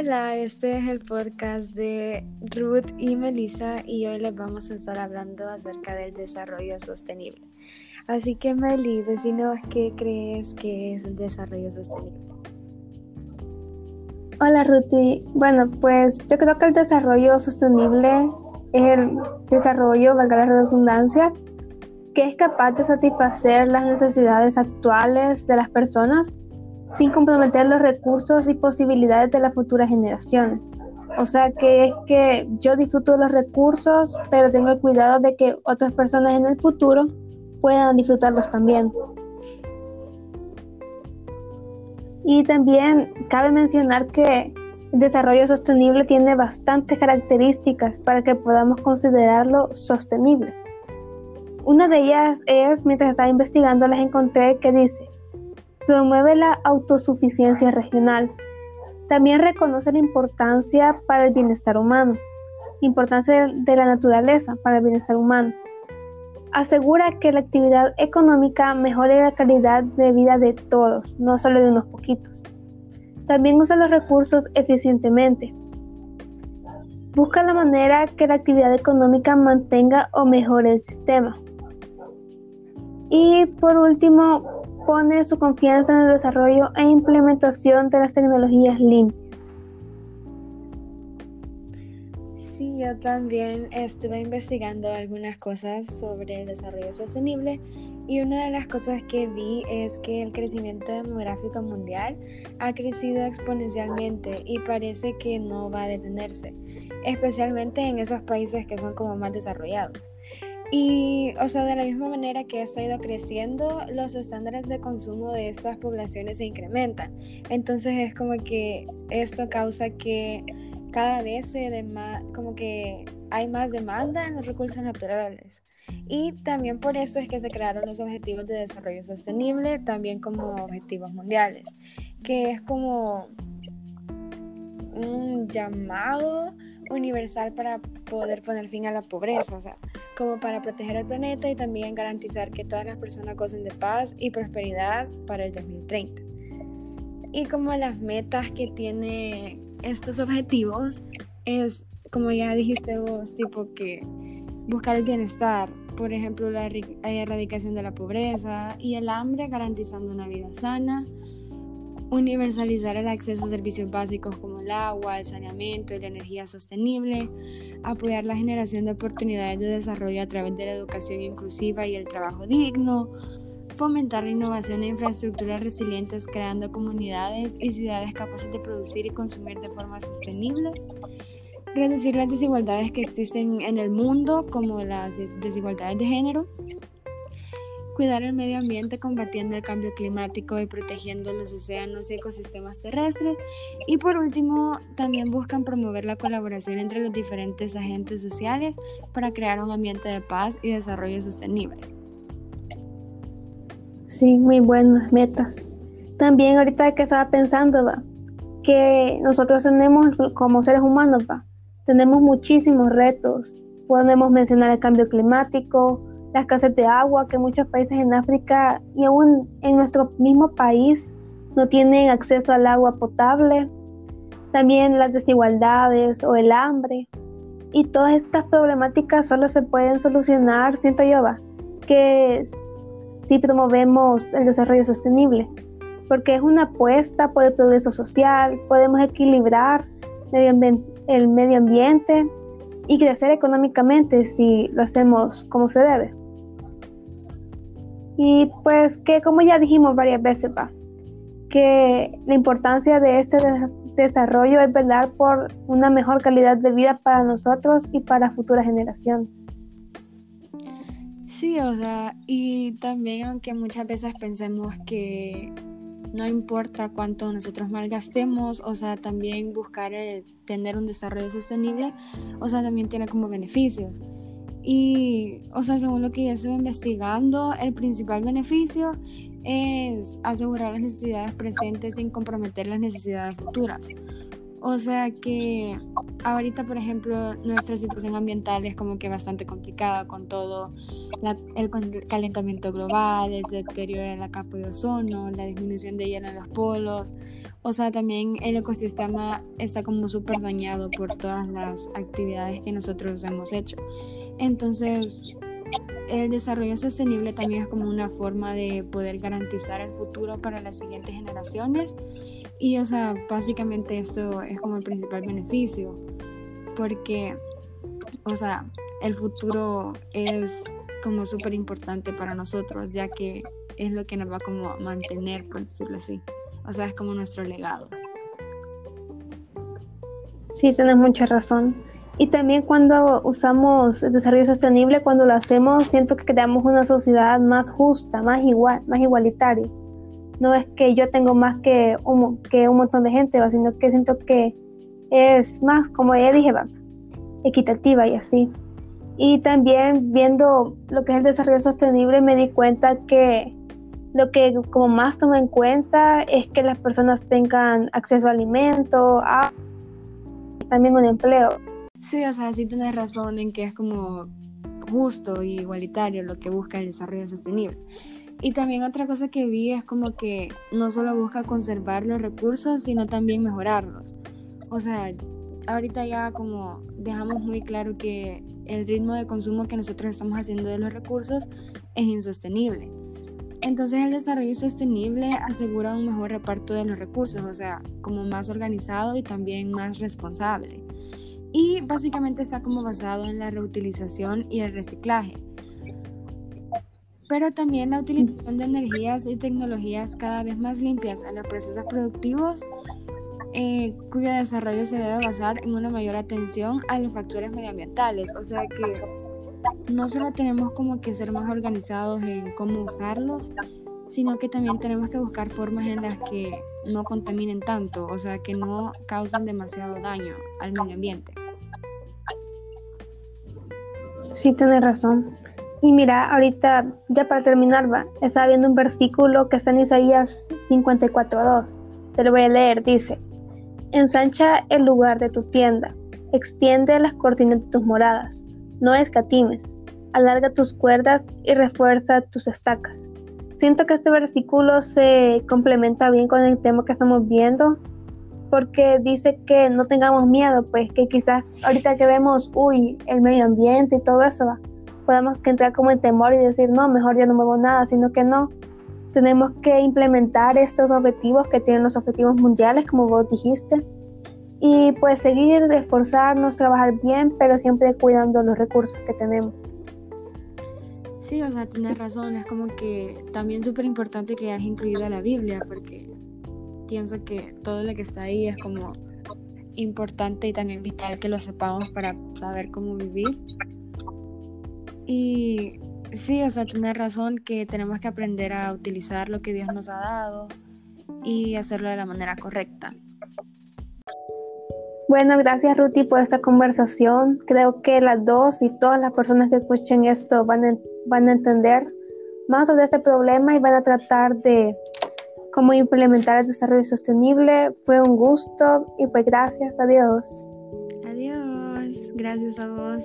Hola, este es el podcast de Ruth y Melissa y hoy les vamos a estar hablando acerca del desarrollo sostenible. Así que Meli, decinos qué crees que es el desarrollo sostenible. Hola Ruth, bueno pues yo creo que el desarrollo sostenible es el desarrollo, valga la redundancia, que es capaz de satisfacer las necesidades actuales de las personas sin comprometer los recursos y posibilidades de las futuras generaciones. O sea que es que yo disfruto de los recursos, pero tengo el cuidado de que otras personas en el futuro puedan disfrutarlos también. Y también cabe mencionar que el desarrollo sostenible tiene bastantes características para que podamos considerarlo sostenible. Una de ellas es, mientras estaba investigando, las encontré que dice, promueve la autosuficiencia regional. También reconoce la importancia para el bienestar humano, importancia de la naturaleza para el bienestar humano. Asegura que la actividad económica mejore la calidad de vida de todos, no solo de unos poquitos. También usa los recursos eficientemente. Busca la manera que la actividad económica mantenga o mejore el sistema. Y por último, pone su confianza en el desarrollo e implementación de las tecnologías limpias. Sí, yo también estuve investigando algunas cosas sobre el desarrollo sostenible y una de las cosas que vi es que el crecimiento demográfico mundial ha crecido exponencialmente y parece que no va a detenerse, especialmente en esos países que son como más desarrollados. Y, o sea, de la misma manera que esto ha ido creciendo, los estándares de consumo de estas poblaciones se incrementan. Entonces es como que esto causa que cada vez se como que hay más demanda en los recursos naturales. Y también por eso es que se crearon los objetivos de desarrollo sostenible, también como objetivos mundiales, que es como un llamado universal para poder poner fin a la pobreza, o sea, como para proteger el planeta y también garantizar que todas las personas gocen de paz y prosperidad para el 2030. Y como las metas que tiene estos objetivos es, como ya dijiste vos, tipo que buscar el bienestar, por ejemplo, la erradicación de la pobreza y el hambre, garantizando una vida sana, universalizar el acceso a servicios básicos como el agua, el saneamiento y la energía sostenible, apoyar la generación de oportunidades de desarrollo a través de la educación inclusiva y el trabajo digno, fomentar la innovación e infraestructuras resilientes creando comunidades y ciudades capaces de producir y consumir de forma sostenible, reducir las desigualdades que existen en el mundo como las desigualdades de género, cuidar el medio ambiente combatiendo el cambio climático y protegiendo los océanos y ecosistemas terrestres. Y por último, también buscan promover la colaboración entre los diferentes agentes sociales para crear un ambiente de paz y desarrollo sostenible. Sí, muy buenas metas. También ahorita que estaba pensando, va, que nosotros tenemos como seres humanos, va, tenemos muchísimos retos. Podemos mencionar el cambio climático, la escasez de agua, que muchos países en África y aún en nuestro mismo país no tienen acceso al agua potable, también las desigualdades o el hambre. Y todas estas problemáticas solo se pueden solucionar, siento yo, que si promovemos el desarrollo sostenible, porque es una apuesta por el progreso social, podemos equilibrar el medio ambiente y crecer económicamente si lo hacemos como se debe. Y pues que como ya dijimos varias veces, va, que la importancia de este desarrollo es velar por una mejor calidad de vida para nosotros y para futuras generaciones. Sí, o sea, y también aunque muchas veces pensemos que no importa cuánto nosotros malgastemos, o sea, también buscar tener un desarrollo sostenible, o sea, también tiene como beneficios. Y, o sea, según lo que yo estuve investigando, el principal beneficio es asegurar las necesidades presentes sin comprometer las necesidades futuras. O sea que ahorita, por ejemplo, nuestra situación ambiental es como que bastante complicada con todo el calentamiento global, el deterioro de la capa de ozono, la disminución de hielo en los polos. O sea, también el ecosistema está como súper dañado por todas las actividades que nosotros hemos hecho. Entonces, el desarrollo sostenible también es como una forma de poder garantizar el futuro para las siguientes generaciones. Y, o sea, básicamente esto es como el principal beneficio, porque, o sea, el futuro es como súper importante para nosotros, ya que es lo que nos va como a mantener, por decirlo así. O sea, es como nuestro legado. Sí, tienes mucha razón. Y también cuando usamos el desarrollo sostenible, cuando lo hacemos, siento que creamos una sociedad más justa, más igual, más igualitaria. No es que yo tengo más que un, que un montón de gente, sino que siento que es más, como ya dije, va, equitativa y así. Y también viendo lo que es el desarrollo sostenible, me di cuenta que lo que como más tomo en cuenta es que las personas tengan acceso a alimentos, a también un empleo. Sí, o sea, sí tienes razón en que es como justo y igualitario lo que busca el desarrollo sostenible. Y también otra cosa que vi es como que no solo busca conservar los recursos, sino también mejorarlos. O sea, ahorita ya como dejamos muy claro que el ritmo de consumo que nosotros estamos haciendo de los recursos es insostenible. Entonces el desarrollo sostenible asegura un mejor reparto de los recursos, o sea, como más organizado y también más responsable y básicamente está como basado en la reutilización y el reciclaje. Pero también la utilización de energías y tecnologías cada vez más limpias en los procesos productivos, eh, cuyo desarrollo se debe basar en una mayor atención a los factores medioambientales. O sea que no solo tenemos como que ser más organizados en cómo usarlos, sino que también tenemos que buscar formas en las que no contaminen tanto, o sea, que no causan demasiado daño al medio ambiente. Sí, tienes razón. Y mira, ahorita, ya para terminar, va, estaba viendo un versículo que está en Isaías 54.2. Te lo voy a leer, dice, ensancha el lugar de tu tienda, extiende las cortinas de tus moradas, no escatimes, alarga tus cuerdas y refuerza tus estacas Siento que este versículo se complementa bien con el tema que estamos viendo, porque dice que no tengamos miedo, pues que quizás ahorita que vemos, uy, el medio ambiente y todo eso, podemos entrar como en temor y decir, no, mejor ya no muevo nada, sino que no. Tenemos que implementar estos objetivos que tienen los objetivos mundiales, como vos dijiste, y pues seguir, esforzarnos, trabajar bien, pero siempre cuidando los recursos que tenemos. Sí, o sea, tienes razón, es como que también súper importante que hayas incluido la Biblia, porque pienso que todo lo que está ahí es como importante y también vital que lo sepamos para saber cómo vivir. Y sí, o sea, tienes razón que tenemos que aprender a utilizar lo que Dios nos ha dado y hacerlo de la manera correcta. Bueno, gracias Ruti por esta conversación. Creo que las dos y todas las personas que escuchen esto van a van a entender más sobre este problema y van a tratar de cómo implementar el desarrollo sostenible. Fue un gusto y pues gracias, adiós. Adiós, gracias a vos.